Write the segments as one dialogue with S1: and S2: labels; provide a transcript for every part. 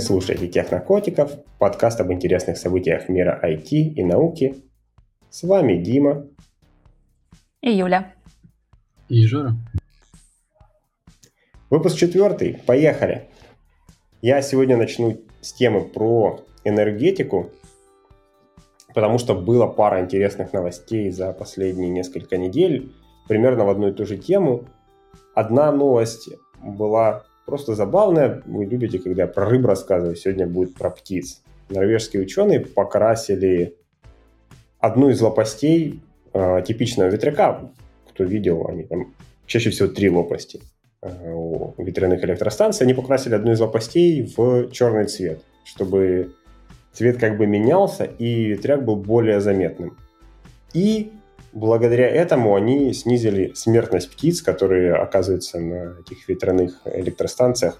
S1: Вы слушаете «Технокотиков», подкаст об интересных событиях мира IT и науки. С вами Дима.
S2: И Юля.
S3: И Жора.
S1: Выпуск четвертый. Поехали. Я сегодня начну с темы про энергетику, потому что было пара интересных новостей за последние несколько недель, примерно в одну и ту же тему. Одна новость была просто забавная. Вы любите, когда я про рыб рассказываю, сегодня будет про птиц. Норвежские ученые покрасили одну из лопастей э, типичного ветряка. Кто видел, они там чаще всего три лопасти э, у ветряных электростанций. Они покрасили одну из лопастей в черный цвет, чтобы цвет как бы менялся, и ветряк был более заметным. И благодаря этому они снизили смертность птиц, которые оказываются на этих ветряных электростанциях,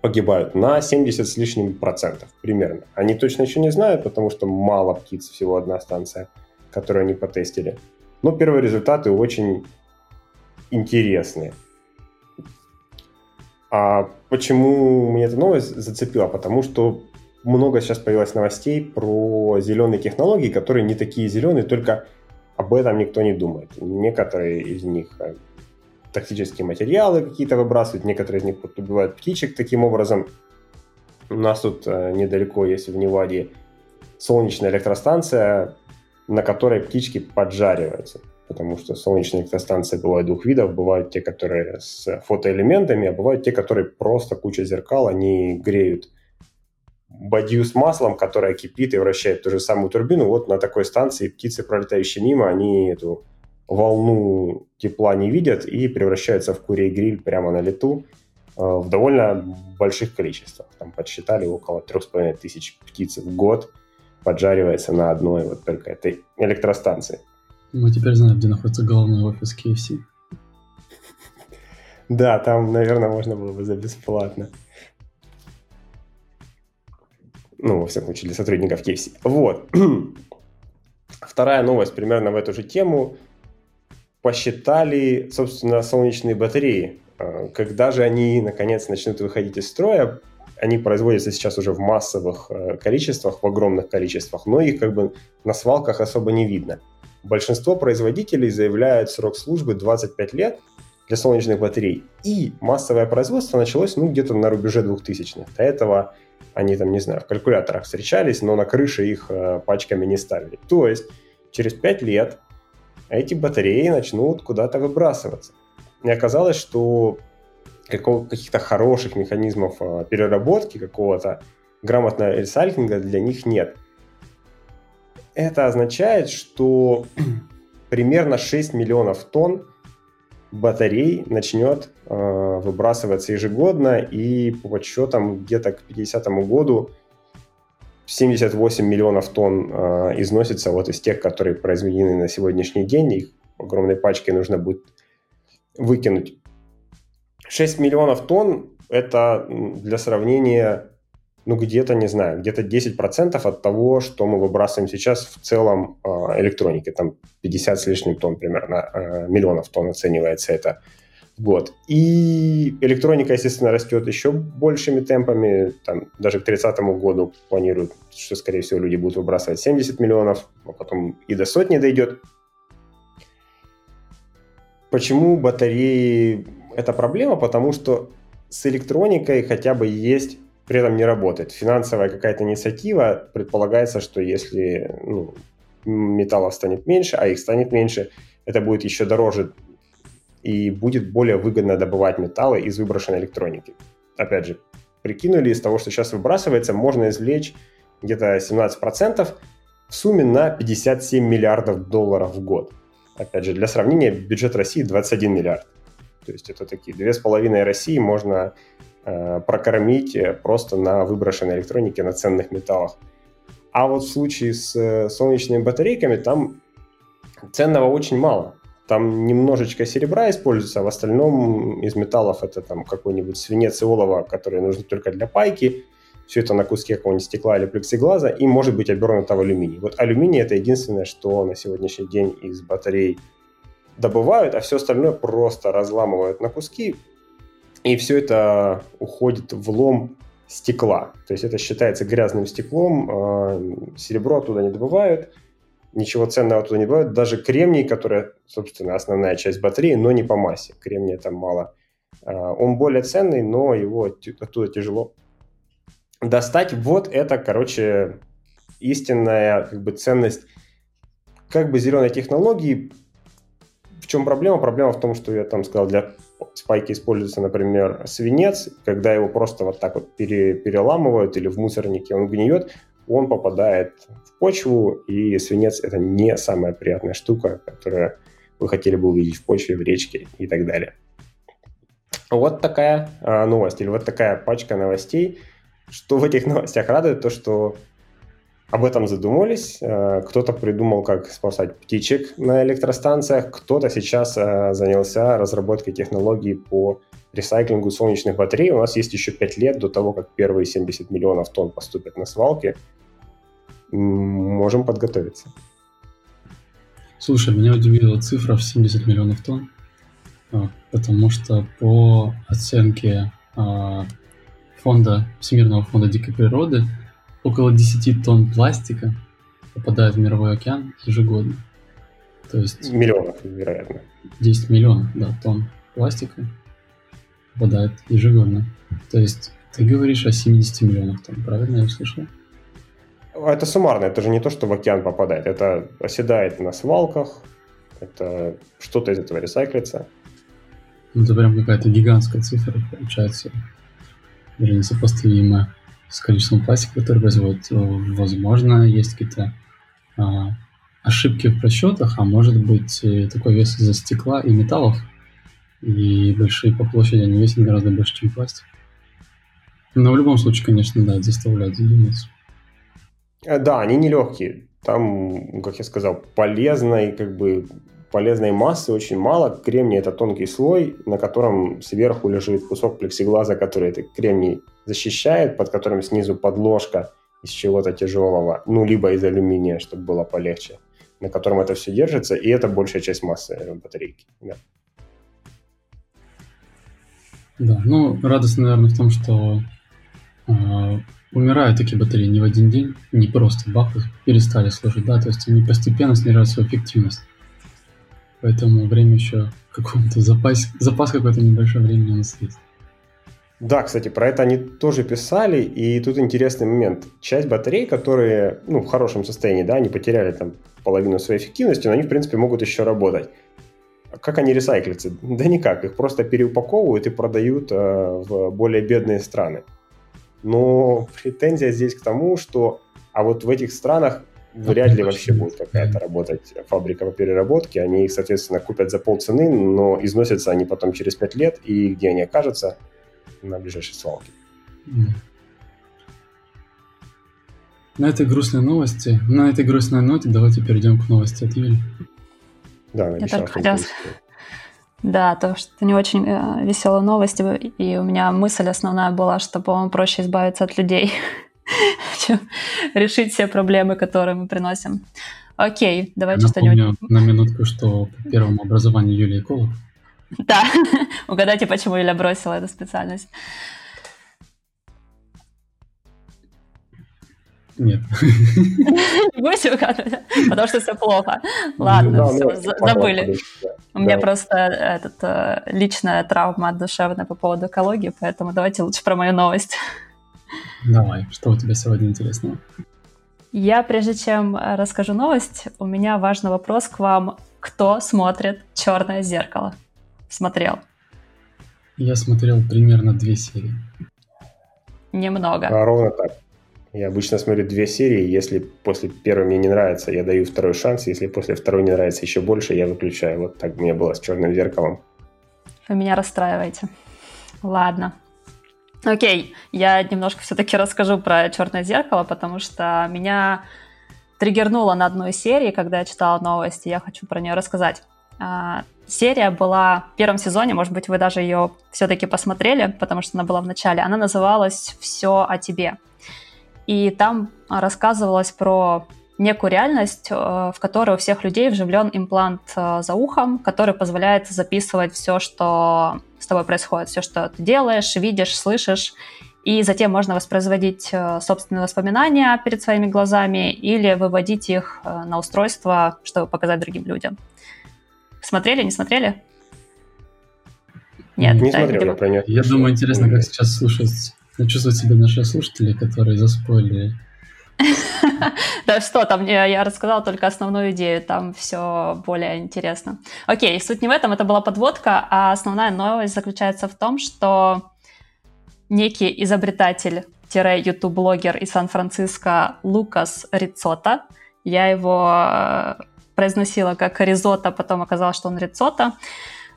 S1: погибают на 70 с лишним процентов примерно. Они точно еще не знают, потому что мало птиц, всего одна станция, которую они потестили. Но первые результаты очень интересные. А почему мне эта новость зацепила? Потому что много сейчас появилось новостей про зеленые технологии, которые не такие зеленые, только об этом никто не думает. Некоторые из них э, токсические материалы какие-то выбрасывают, некоторые из них убивают птичек таким образом. У нас тут э, недалеко есть в Неваде солнечная электростанция, на которой птички поджариваются. Потому что солнечные электростанции бывают двух видов. Бывают те, которые с фотоэлементами, а бывают те, которые просто куча зеркал, они греют бадью с маслом, которая кипит и вращает ту же самую турбину. Вот на такой станции птицы, пролетающие мимо, они эту волну тепла не видят и превращаются в курей гриль прямо на лету э, в довольно больших количествах. Там подсчитали около 3,5 тысяч птиц в год поджаривается на одной вот только этой электростанции.
S3: Мы теперь знаем, где находится главный офис KFC.
S1: Да, там, наверное, можно было бы за бесплатно. Ну, во всяком случае, для сотрудников KFC. Вот. Вторая новость примерно в эту же тему. Посчитали, собственно, солнечные батареи. А, когда же они, наконец, начнут выходить из строя, они производятся сейчас уже в массовых э, количествах, в огромных количествах, но их как бы на свалках особо не видно. Большинство производителей заявляют срок службы 25 лет для солнечных батарей. И массовое производство началось ну, где-то на рубеже 2000-х. До этого они там, не знаю, в калькуляторах встречались, но на крыше их э, пачками не ставили. То есть через 5 лет эти батареи начнут куда-то выбрасываться. И оказалось, что каких-то хороших механизмов э, переработки, какого-то грамотного ресайклинга для них нет. Это означает, что примерно 6 миллионов тонн батарей начнет э, выбрасываться ежегодно, и по подсчетам где-то к 50 году 78 миллионов тонн э, износится вот из тех, которые произведены на сегодняшний день, их огромной пачкой нужно будет выкинуть. 6 миллионов тонн – это для сравнения ну, где-то, не знаю, где-то 10% от того, что мы выбрасываем сейчас в целом э, электроники. Там 50 с лишним тонн примерно, э, миллионов тонн оценивается это в год. И электроника, естественно, растет еще большими темпами. Там, даже к 30 году планируют, что, скорее всего, люди будут выбрасывать 70 миллионов, а потом и до сотни дойдет. Почему батареи – это проблема? Потому что с электроникой хотя бы есть при этом не работает. Финансовая какая-то инициатива, предполагается, что если ну, металлов станет меньше, а их станет меньше, это будет еще дороже и будет более выгодно добывать металлы из выброшенной электроники. Опять же, прикинули, из того, что сейчас выбрасывается, можно извлечь где-то 17% в сумме на 57 миллиардов долларов в год. Опять же, для сравнения, бюджет России 21 миллиард. То есть это такие две с половиной России можно Э, прокормить э, просто на выброшенной электронике, на ценных металлах. А вот в случае с э, солнечными батарейками там ценного очень мало. Там немножечко серебра используется, а в остальном из металлов это там какой-нибудь свинец и олово, которые нужны только для пайки. Все это на куске какого-нибудь стекла или плексиглаза и может быть обернуто в алюминий. Вот алюминий это единственное, что на сегодняшний день из батарей добывают, а все остальное просто разламывают на куски, и все это уходит в лом стекла. То есть это считается грязным стеклом, э, серебро оттуда не добывают, ничего ценного оттуда не добывают, даже кремний, который, собственно, основная часть батареи, но не по массе, кремния там мало. Э, он более ценный, но его оттуда тяжело достать. Вот это, короче, истинная как бы, ценность как бы зеленой технологии. В чем проблема? Проблема в том, что я там сказал, для спайки используется, например, свинец, когда его просто вот так вот пере, переламывают или в мусорнике он гниет, он попадает в почву, и свинец это не самая приятная штука, которую вы хотели бы увидеть в почве, в речке и так далее. Вот такая а, новость, или вот такая пачка новостей. Что в этих новостях радует, то что об этом задумались. Э, кто-то придумал, как спасать птичек на электростанциях, кто-то сейчас э, занялся разработкой технологий по ресайклингу солнечных батарей. У нас есть еще 5 лет до того, как первые 70 миллионов тонн поступят на свалки. Можем подготовиться.
S3: Слушай, меня удивила цифра в 70 миллионов тонн, а, потому что по оценке а, фонда, Всемирного фонда дикой природы, около 10 тонн пластика попадает в мировой океан ежегодно.
S1: То есть... Миллионов, вероятно.
S3: 10 миллионов, да, тонн пластика попадает ежегодно. То есть ты говоришь о 70 миллионах тонн, правильно я услышал?
S1: Это суммарно, это же не то, что в океан попадает. Это оседает на свалках, это что-то из этого ресайклится.
S3: Ну, это прям какая-то гигантская цифра получается, даже несопоставимая с количеством пластика, который производят. Возможно, есть какие-то а, ошибки в расчетах, а может быть такой вес из-за стекла и металлов, и большие по площади они весят гораздо больше, чем пластик. Но в любом случае, конечно, да, заставляют задуматься.
S1: Э, да, они нелегкие. Там, как я сказал, полезной, как бы полезной массы очень мало. Кремний – это тонкий слой, на котором сверху лежит кусок плексиглаза, который этот кремний защищает, под которым снизу подложка из чего-то тяжелого, ну, либо из алюминия, чтобы было полегче, на котором это все держится, и это большая часть массы батарейки. Да.
S3: Да, ну, радость, наверное, в том, что э, умирают такие батареи не в один день, не просто бах, перестали служить, да, то есть они постепенно снижают свою эффективность. Поэтому время еще каком-то запас, запас какой-то небольшой времени у нас есть.
S1: Да, кстати, про это они тоже писали, и тут интересный момент. Часть батарей, которые, ну, в хорошем состоянии, да, они потеряли там половину своей эффективности, но они, в принципе, могут еще работать. Как они ресайклятся? Да никак, их просто переупаковывают и продают э, в более бедные страны. Но претензия здесь к тому, что а вот в этих странах вряд ли вообще будет какая-то работать фабрика по переработке. Они их, соответственно, купят за полцены, но износятся они потом через 5 лет, и где они окажутся? На ближайшей свалке.
S3: На этой грустной новости, на этой грустной ноте давайте перейдем к новости от Юли.
S2: Да, Я только хотела... Да, то, что это не очень э, веселые новости, и у меня мысль основная была, что, по-моему, проще избавиться от людей, чем решить все проблемы, которые мы приносим. Окей, давайте
S3: что-нибудь... на минутку, что по первому образованию Юлия эколог.
S2: Да, угадайте, почему Юля бросила эту специальность.
S3: Нет.
S2: Будете угадывать? Потому что все плохо. Ладно, все, забыли. У меня просто этот, э, личная травма душевная по поводу экологии, поэтому давайте лучше про мою новость.
S3: Давай, что у тебя сегодня интересного?
S2: Я, прежде чем э, расскажу новость, у меня важный вопрос к вам. Кто смотрит «Черное зеркало»? Смотрел?
S3: Я смотрел примерно две серии.
S2: Немного.
S1: А, ровно так. Я обычно смотрю две серии. Если после первой мне не нравится, я даю второй шанс. Если после второй не нравится еще больше, я выключаю. Вот так у меня было с черным зеркалом.
S2: Вы меня расстраиваете. Ладно. Окей, я немножко все-таки расскажу про черное зеркало, потому что меня триггернуло на одной серии, когда я читала новости, я хочу про нее рассказать. А, серия была в первом сезоне, может быть, вы даже ее все-таки посмотрели, потому что она была в начале. Она называлась «Все о тебе». И там рассказывалось про некую реальность, э, в которой у всех людей вживлен имплант э, за ухом, который позволяет записывать все, что с тобой происходит, все, что ты делаешь, видишь, слышишь. и затем можно воспроизводить э, собственные воспоминания перед своими глазами или выводить их на устройство, чтобы показать другим людям. Смотрели, не смотрели?
S1: Нет, не да, смотрел нее.
S3: Я думаю, интересно, как сейчас слушать, чувствуют себя наши слушатели, которые заспорили.
S2: Да что там, я рассказала только основную идею, там все более интересно. Окей, суть не в этом, это была подводка, а основная новость заключается в том, что некий изобретатель-ютуб-блогер из Сан-Франциско Лукас Рицота, я его э, произносила как ризота, потом оказалось, что он рицота,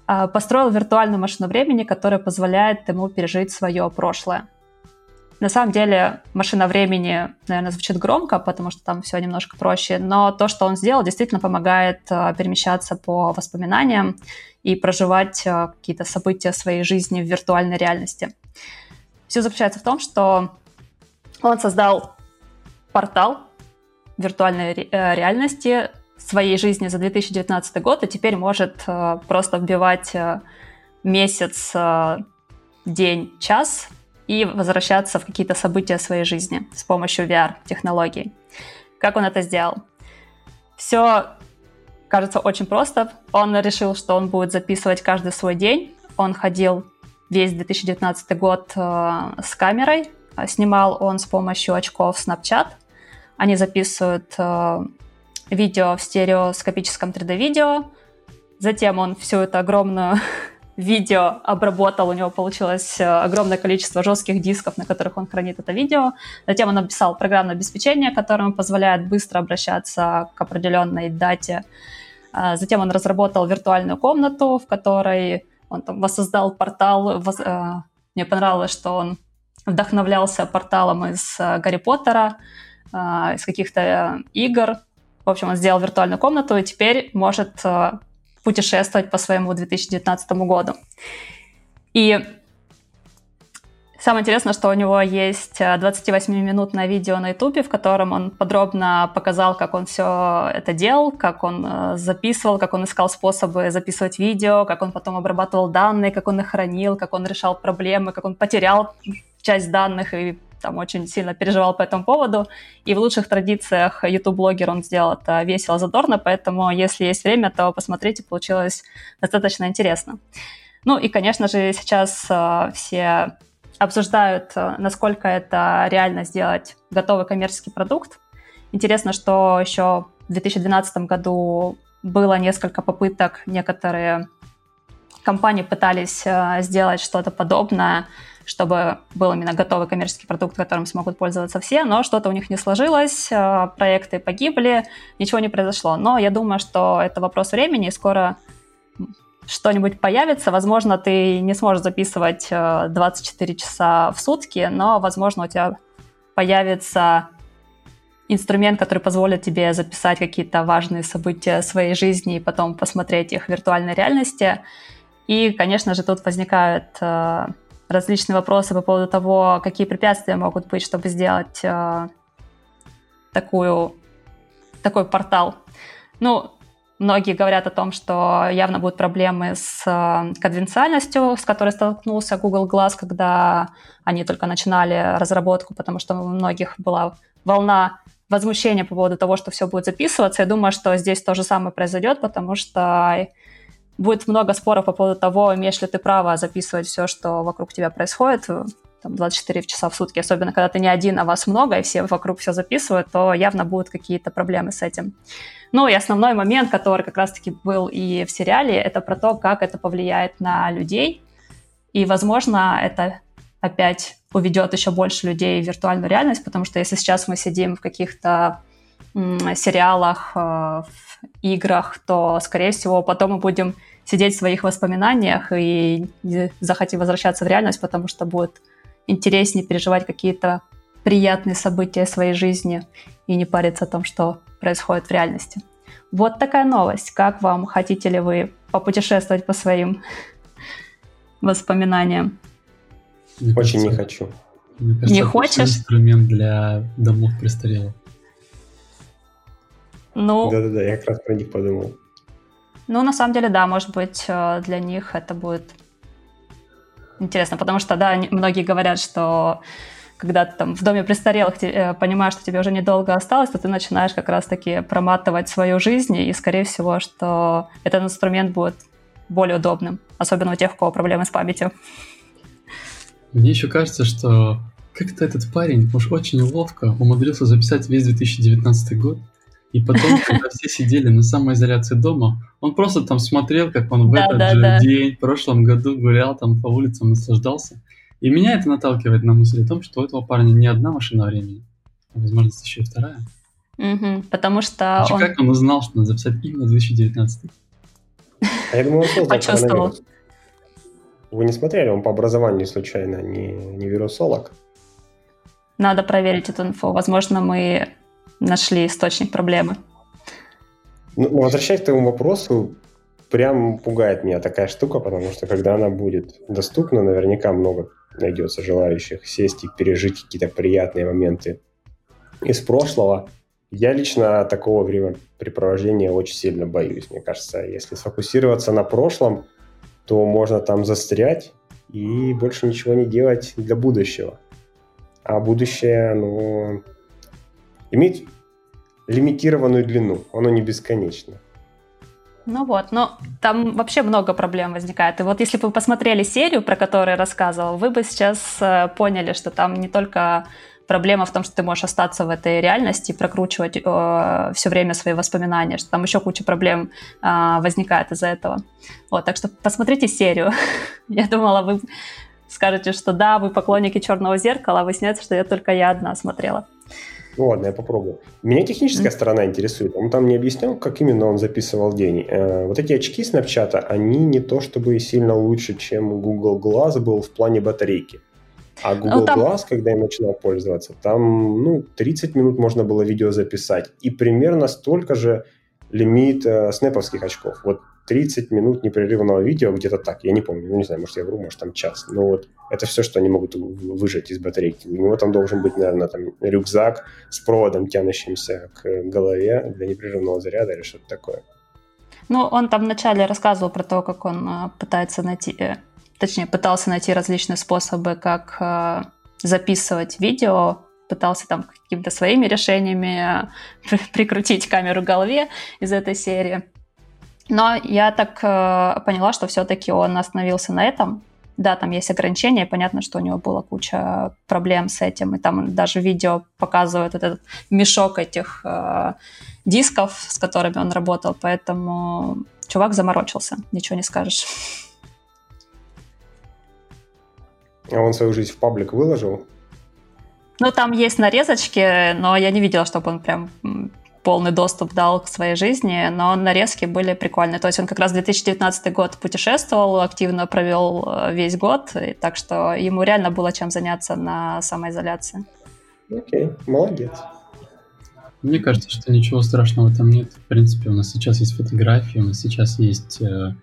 S2: э, построил виртуальную машину времени, которая позволяет ему пережить свое прошлое. На самом деле машина времени, наверное, звучит громко, потому что там все немножко проще, но то, что он сделал, действительно помогает э, перемещаться по воспоминаниям и проживать э, какие-то события своей жизни в виртуальной реальности. Все заключается в том, что он создал портал виртуальной э, реальности своей жизни за 2019 год и теперь может просто вбивать месяц, день, час и возвращаться в какие-то события своей жизни с помощью VR-технологий. Как он это сделал? Все кажется очень просто. Он решил, что он будет записывать каждый свой день. Он ходил весь 2019 год э, с камерой. Снимал он с помощью очков Snapchat. Они записывают э, видео в стереоскопическом 3D-видео. Затем он всю эту огромную видео обработал, у него получилось э, огромное количество жестких дисков, на которых он хранит это видео. Затем он написал программное обеспечение, которое позволяет быстро обращаться к определенной дате. А, затем он разработал виртуальную комнату, в которой он там воссоздал портал. Э, мне понравилось, что он вдохновлялся порталом из э, Гарри Поттера, из каких-то игр. В общем, он сделал виртуальную комнату и теперь может путешествовать по своему 2019 году. И Самое интересное, что у него есть 28-минутное э, видео на YouTube, в котором он подробно показал, как он все это делал, как он э, записывал, как он искал способы записывать видео, как он потом обрабатывал данные, как он их хранил, как он решал проблемы, как он потерял часть данных и там очень сильно переживал по этому поводу. И в лучших традициях YouTube-блогер он сделал это весело, задорно, поэтому если есть время, то посмотрите, получилось достаточно интересно. Ну и, конечно же, сейчас э, все обсуждают, э, насколько это реально сделать готовый коммерческий продукт. Интересно, что еще в 2012 году было несколько попыток, некоторые компании пытались э, сделать что-то подобное, чтобы был именно готовый коммерческий продукт, которым смогут пользоваться все, но что-то у них не сложилось, э, проекты погибли, ничего не произошло. Но я думаю, что это вопрос времени, и скоро что-нибудь появится. Возможно, ты не сможешь записывать 24 э, часа в сутки, но, возможно, у тебя появится инструмент, который позволит тебе записать какие-то важные события своей жизни и потом посмотреть их в виртуальной реальности. И, конечно же, тут возникают э, различные вопросы по поводу того, какие препятствия могут быть, чтобы сделать э, такую, такой портал. Ну, многие говорят о том, что явно будут проблемы с э, конфиденциальностью, с которой столкнулся Google Glass, когда они только начинали разработку, потому что у многих была волна возмущения по поводу того, что все будет записываться. Я думаю, что здесь то же самое произойдет, потому что будет много споров по поводу того, имеешь ли ты право записывать все, что вокруг тебя происходит, э, там, 24 часа в сутки, особенно когда ты не один, а вас много, и все вокруг все записывают, то явно будут какие-то проблемы с этим. Ну и основной момент, который как раз-таки был и в сериале, это про то, как это повлияет на людей. И, возможно, это опять уведет еще больше людей в виртуальную реальность, потому что если сейчас мы сидим в каких-то сериалах, э, в играх, то, скорее всего, потом мы будем сидеть в своих воспоминаниях и не захотеть возвращаться в реальность, потому что будет интереснее переживать какие-то приятные события своей жизни и не париться о том, что происходит в реальности. Вот такая новость. Как вам? Хотите ли вы попутешествовать по своим воспоминаниям?
S1: Очень не хочу.
S3: Мне кажется,
S2: не хочешь?
S3: инструмент для домов престарелых.
S2: Ну...
S1: Да-да-да, я как раз про них подумал.
S2: Ну, на самом деле, да, может быть, э, для них это будет интересно, потому что, да, многие говорят, что когда ты там в доме престарелых э, понимаешь, что тебе уже недолго осталось, то ты начинаешь как раз-таки проматывать свою жизнь, и, скорее всего, что этот инструмент будет более удобным, особенно у тех, у кого проблемы с памятью.
S3: Мне еще кажется, что как-то этот парень уж очень ловко умудрился записать весь 2019 год, и потом, когда все сидели на самоизоляции дома, он просто там смотрел, как он в да, этот да, же да. день, в прошлом году гулял там по улицам, наслаждался. И меня это наталкивает на мысль о том, что у этого парня не одна машина времени, а, возможно, еще и вторая.
S2: Угу, потому что
S3: он... Как он узнал, что надо записать именно 2019?
S1: А я думаю, он создал Почувствовал. Вы не смотрели, он по образованию случайно не, не вирусолог?
S2: Надо проверить эту инфу. Возможно, мы нашли источник проблемы.
S1: Ну, возвращаясь к твоему вопросу, прям пугает меня такая штука, потому что когда она будет доступна, наверняка много найдется желающих сесть и пережить какие-то приятные моменты из прошлого. Я лично такого времяпрепровождения очень сильно боюсь. Мне кажется, если сфокусироваться на прошлом, то можно там застрять и больше ничего не делать для будущего. А будущее, оно имеет лимитированную длину, оно не бесконечно.
S2: Ну вот, но там вообще много проблем возникает. И вот если бы вы посмотрели серию, про которую я рассказывал, вы бы сейчас э, поняли, что там не только проблема в том, что ты можешь остаться в этой реальности и прокручивать э, все время свои воспоминания, что там еще куча проблем э, возникает из-за этого. Вот, так что посмотрите серию. я думала, вы скажете, что да, вы поклонники «Черного зеркала», а выясняется, что я только я одна смотрела.
S1: Ну ладно, я попробую. Меня техническая mm-hmm. сторона интересует. Он там не объяснял, как именно он записывал день. Э, вот эти очки Snapchat, они не то чтобы сильно лучше, чем Google Glass был в плане батарейки. А ну, Google ну, там... Glass, когда я начинал пользоваться, там ну, 30 минут можно было видео записать. И примерно столько же лимит э, снэповских очков. Вот 30 минут непрерывного видео, где-то так, я не помню, ну не знаю, может я вру, может там час, но вот это все, что они могут выжать из батарейки. У него там должен быть, наверное, там рюкзак с проводом, тянущимся к голове для непрерывного заряда или что-то такое.
S2: Ну, он там вначале рассказывал про то, как он а, пытается найти, э, точнее, пытался найти различные способы, как а, записывать видео, пытался там какими-то своими решениями прикрутить камеру к голове из этой серии. Но я так э, поняла, что все-таки он остановился на этом. Да, там есть ограничения, понятно, что у него была куча проблем с этим, и там даже видео показывают этот мешок этих э, дисков, с которыми он работал, поэтому чувак заморочился, ничего не скажешь.
S1: А он свою жизнь в паблик выложил?
S2: Ну, там есть нарезочки, но я не видела, чтобы он прям полный доступ дал к своей жизни, но нарезки были прикольные. То есть он как раз 2019 год путешествовал, активно провел э, весь год, так что ему реально было чем заняться на самоизоляции.
S1: Окей, okay, молодец.
S3: Мне кажется, что ничего страшного там нет. В принципе, у нас сейчас есть фотографии, у нас сейчас есть э,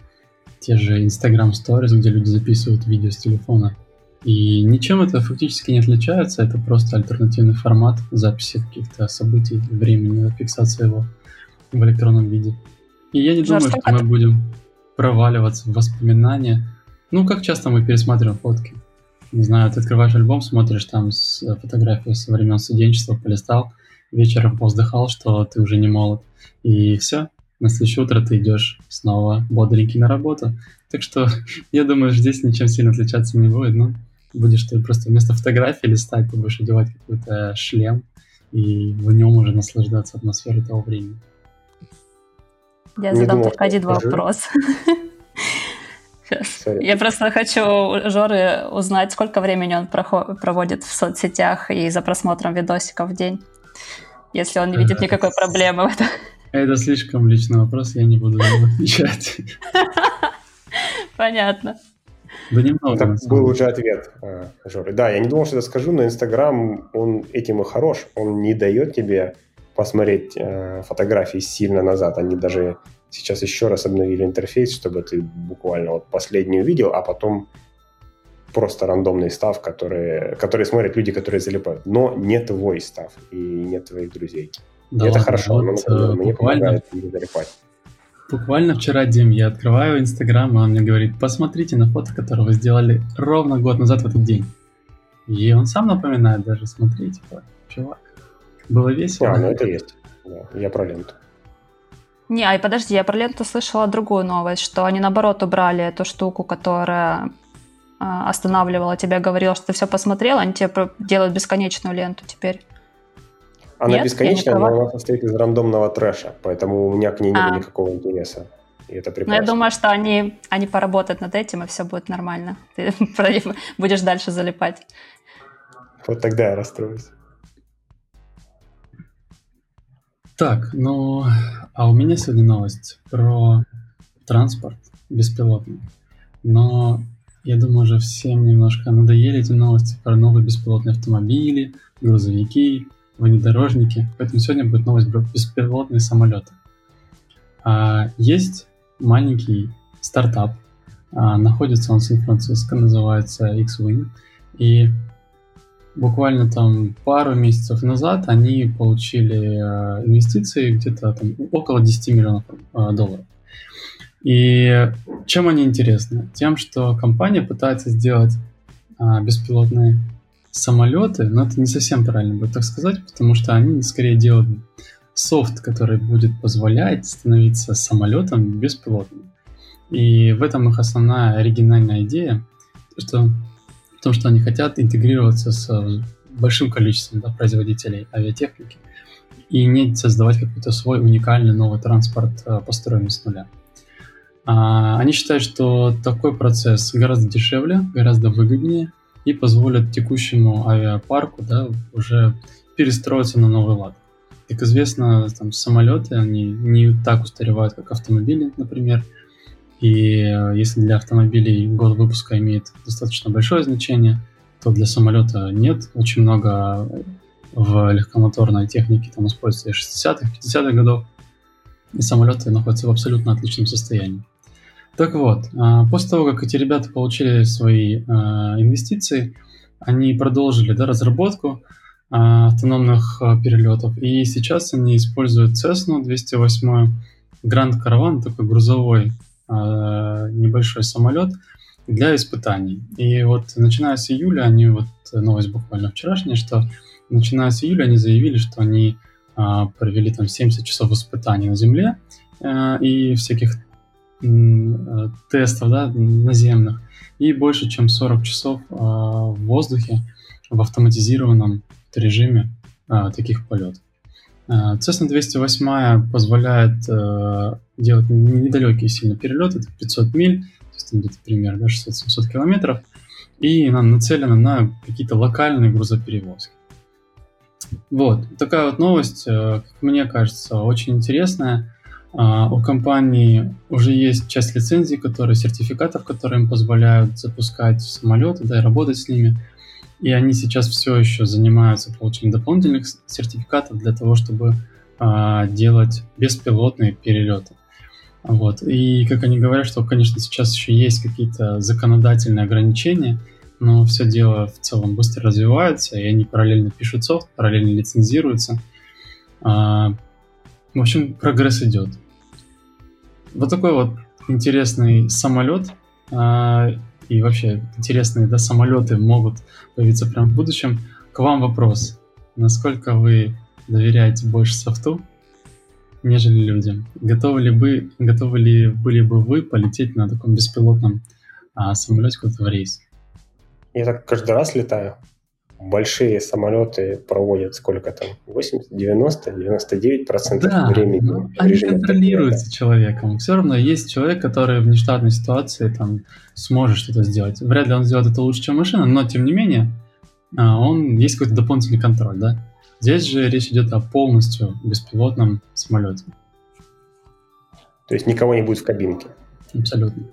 S3: те же Instagram Stories, где люди записывают видео с телефона. И ничем это фактически не отличается, это просто альтернативный формат записи каких-то событий, времени, фиксации его в электронном виде. И я не думаю, что мы будем проваливаться в воспоминания. Ну, как часто мы пересматриваем фотки? Не знаю, ты открываешь альбом, смотришь там с э, фотографии со времен студенчества, полистал, вечером повздыхал, что ты уже не молод. И все, на следующее утро ты идешь снова бодренький на работу. Так что я думаю, здесь ничем сильно отличаться не будет, но будешь ты просто вместо фотографии листать, ты будешь одевать какой-то шлем, и в нем уже наслаждаться атмосферой того времени.
S2: Я Не задам думал, только один вопрос. Я просто хочу у Жоры узнать, сколько времени он проводит в соцсетях и за просмотром видосиков в день, если он не видит никакой проблемы в этом.
S3: Это слишком личный вопрос, я не буду на него отвечать.
S2: Понятно.
S1: Да немного. Это был уже ответ э, Жоры. Да, я не думал, что это скажу, но Инстаграм, он этим и хорош. Он не дает тебе посмотреть э, фотографии сильно назад. Они даже сейчас еще раз обновили интерфейс, чтобы ты буквально вот последнюю видел, а потом просто рандомный став, которые, которые смотрят люди, которые залипают. Но не твой став и нет твоих друзей. Да и это хорошо, вот,
S3: но, например, мне буквально... помогает не залипать. Буквально вчера, Дим, я открываю Инстаграм, и он мне говорит, посмотрите на фото, которое вы сделали ровно год назад в этот день. И он сам напоминает даже, смотрите, типа, чувак, было весело.
S1: А, ну это есть. Да, я про ленту.
S2: Не, ай, подожди, я про ленту слышала другую новость, что они наоборот убрали эту штуку, которая а, останавливала тебя, говорила, что ты все посмотрел, они тебе делают бесконечную ленту теперь.
S1: Она Нет, бесконечная, но она состоит из рандомного трэша, поэтому у меня к ней нет а. никакого интереса. И это прекрасно.
S2: Ну, я думаю, что они, они поработают над этим, и все будет нормально. Ты будешь дальше залипать.
S1: Вот тогда я расстроюсь.
S3: Так, ну, а у меня сегодня новость про транспорт беспилотный. Но я думаю, уже всем немножко надоели эти новости про новые беспилотные автомобили, грузовики, внедорожники. Поэтому сегодня будет новость про беспилотные самолеты. А, есть маленький стартап, а, находится он в Сан-Франциско, называется X-Wing. И буквально там пару месяцев назад они получили э, инвестиции где-то там около 10 миллионов э, долларов. И чем они интересны? Тем, что компания пытается сделать а, беспилотные самолеты, но это не совсем правильно будет так сказать, потому что они скорее делают софт, который будет позволять становиться самолетом беспилотным. И в этом их основная оригинальная идея, что в том, что они хотят интегрироваться с э, большим количеством да, производителей авиатехники и не создавать какой-то свой уникальный новый транспорт, э, построенный с нуля. А, они считают, что такой процесс гораздо дешевле, гораздо выгоднее и позволит текущему авиапарку да, уже перестроиться на новый лад. Как известно, там, самолеты, они не так устаревают, как автомобили, например, и э, если для автомобилей год выпуска имеет достаточно большое значение, то для самолета нет. Очень много в легкомоторной технике там используется 60-х, 50-х годов, и самолеты находятся в абсолютно отличном состоянии. Так вот, а, после того, как эти ребята получили свои а, инвестиции, они продолжили да, разработку а, автономных перелетов, и сейчас они используют Cessna 208 Grand Caravan, такой грузовой небольшой самолет для испытаний. И вот начиная с июля, они вот новость буквально вчерашняя, что начиная с июля они заявили, что они провели там 70 часов испытаний на Земле и всяких тестов да, наземных, и больше чем 40 часов а, в воздухе в автоматизированном режиме а, таких полетов. Cessna 208 позволяет э, делать недалекие сильно перелеты, это 500 миль, то есть где-то примерно 600-700 километров, и она нацелена на какие-то локальные грузоперевозки. Вот, такая вот новость, э, как мне кажется, очень интересная. Uh, у компании уже есть часть лицензий, которые, сертификатов, которые им позволяют запускать самолеты, да, и работать с ними и они сейчас все еще занимаются получением дополнительных сертификатов для того, чтобы а, делать беспилотные перелеты. Вот. И как они говорят, что, конечно, сейчас еще есть какие-то законодательные ограничения, но все дело в целом быстро развивается, и они параллельно пишут софт, параллельно лицензируются. А, в общем, прогресс идет. Вот такой вот интересный самолет. А, и вообще интересные да, самолеты могут появиться прямо в будущем. К вам вопрос. Насколько вы доверяете больше софту, нежели людям? Готовы ли, бы, готовы ли были бы вы полететь на таком беспилотном а, самолете куда-то в рейс?
S1: Я так каждый раз летаю большие самолеты проводят сколько там, 80, 90, 99 процентов да, времени.
S3: Ну, они контролируются человеком. Все равно есть человек, который в нештатной ситуации там сможет что-то сделать. Вряд ли он сделает это лучше, чем машина, но тем не менее а, он есть какой-то дополнительный контроль, да. Здесь же речь идет о полностью беспилотном самолете.
S1: То есть никого не будет в кабинке.
S3: Абсолютно.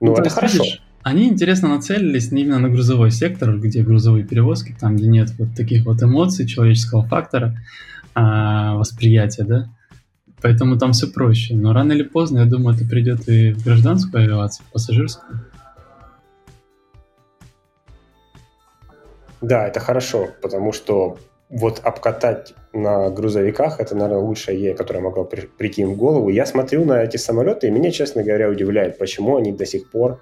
S1: Ну, ну это хорошо. Видишь,
S3: они интересно нацелились именно на грузовой сектор, где грузовые перевозки, там, где нет вот таких вот эмоций, человеческого фактора, а, восприятия, да. Поэтому там все проще. Но рано или поздно, я думаю, это придет и в гражданскую авиацию, в пассажирскую.
S1: Да, это хорошо, потому что вот обкатать на грузовиках, это, наверное, лучшая идея, которая могла при, прийти им в голову. Я смотрю на эти самолеты, и меня, честно говоря, удивляет, почему они до сих пор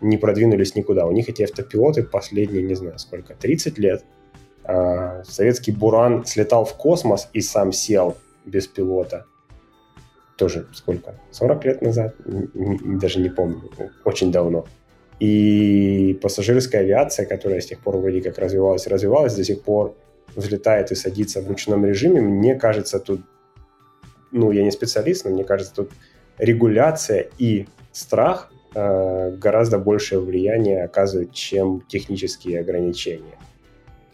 S1: не продвинулись никуда. У них эти автопилоты последние, не знаю сколько, 30 лет. А, советский Буран слетал в космос и сам сел без пилота. Тоже сколько? 40 лет назад? Даже не помню. Очень давно. И пассажирская авиация, которая с тех пор вроде как развивалась развивалась, до сих пор взлетает и садится в ручном режиме, мне кажется, тут, ну, я не специалист, но мне кажется, тут регуляция и страх гораздо большее влияние оказывают, чем технические ограничения.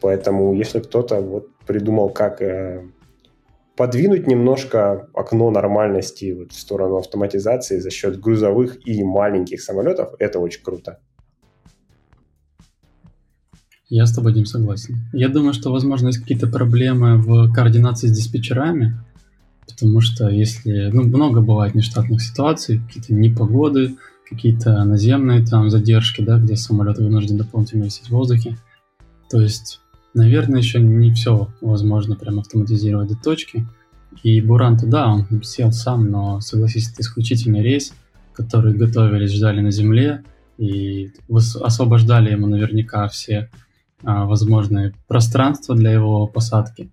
S1: Поэтому, если кто-то вот придумал, как э, подвинуть немножко окно нормальности вот в сторону автоматизации за счет грузовых и маленьких самолетов, это очень круто.
S3: Я с тобой, Дим, согласен. Я думаю, что, возможно, есть какие-то проблемы в координации с диспетчерами, потому что если... Ну, много бывает нештатных ситуаций, какие-то непогоды, какие-то наземные там задержки, да, где самолет вынужден дополнительно висеть в воздухе. То есть, наверное, еще не все возможно прям автоматизировать до точки. И Буран-то, да, он сел сам, но, согласись, это исключительный рейс, который готовились, ждали на земле, и освобождали ему наверняка все а, возможное пространство для его посадки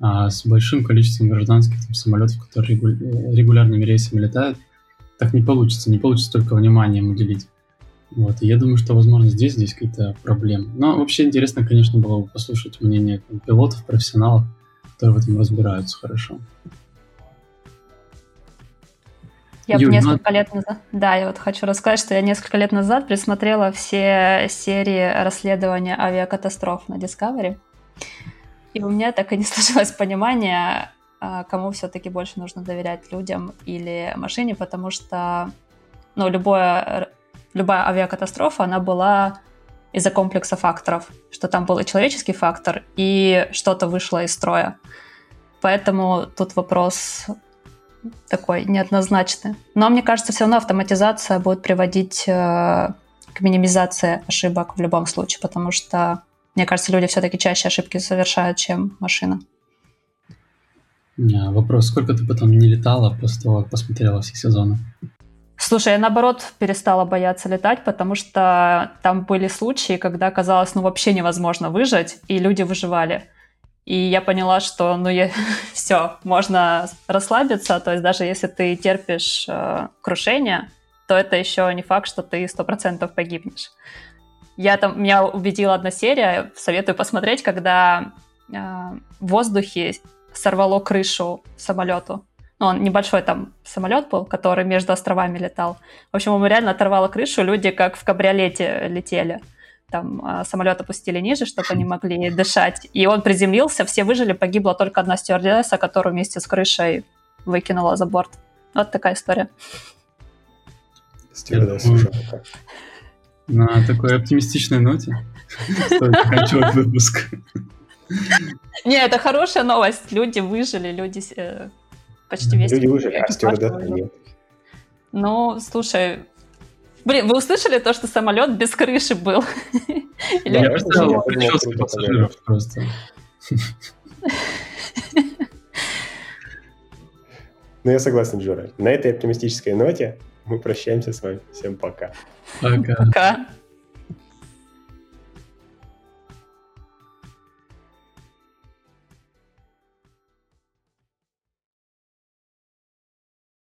S3: а с большим количеством гражданских там, самолетов, которые регу- регулярными рейсами летают, так не получится, не получится только вниманием уделить. Вот, и я думаю, что, возможно, здесь, здесь какие-то проблемы. Но вообще интересно, конечно, было бы послушать мнение пилотов, профессионалов, которые в этом разбираются хорошо.
S2: Я Юль, несколько ну... лет назад, да, я вот хочу рассказать, что я несколько лет назад присмотрела все серии расследования авиакатастроф на Discovery, и у меня так и не сложилось понимание, а, кому все-таки больше нужно доверять людям или машине, потому что, ну, любое, любая авиакатастрофа, она была из-за комплекса факторов, что там был и человеческий фактор, и что-то вышло из строя. Поэтому тут вопрос такой неоднозначный. Но мне кажется, все равно автоматизация будет приводить э, к минимизации ошибок в любом случае, потому что, мне кажется, люди все-таки чаще ошибки совершают, чем машина.
S3: Вопрос, сколько ты потом не летала после того, как посмотрела все сезоны?
S2: Слушай, я наоборот перестала бояться летать, потому что там были случаи, когда казалось, ну вообще невозможно выжить, и люди выживали. И я поняла, что ну я все, можно расслабиться. То есть даже если ты терпишь э, крушение, то это еще не факт, что ты сто процентов погибнешь. Я там, меня убедила одна серия, советую посмотреть, когда э, в воздухе сорвало крышу самолету. Ну, он небольшой там самолет был, который между островами летал. В общем, ему реально оторвало крышу, люди как в кабриолете летели там а, самолет опустили ниже, чтобы они могли дышать. И он приземлился, все выжили, погибла только одна стюардесса, которую вместе с крышей выкинула за борт. Вот такая история.
S3: Стюардесса уже На такой оптимистичной ноте стоит заканчивать выпуск.
S2: Не, это хорошая новость. Люди выжили, люди э, почти весь...
S1: Люди выжили, а стюардесса нет.
S2: Ну, слушай, Блин, вы услышали то, что самолет без крыши был?
S3: Я представил пассажиров просто.
S1: Ну, я согласен, Джора. На этой оптимистической ноте мы прощаемся с вами. Всем пока.
S3: Пока.
S2: Пока.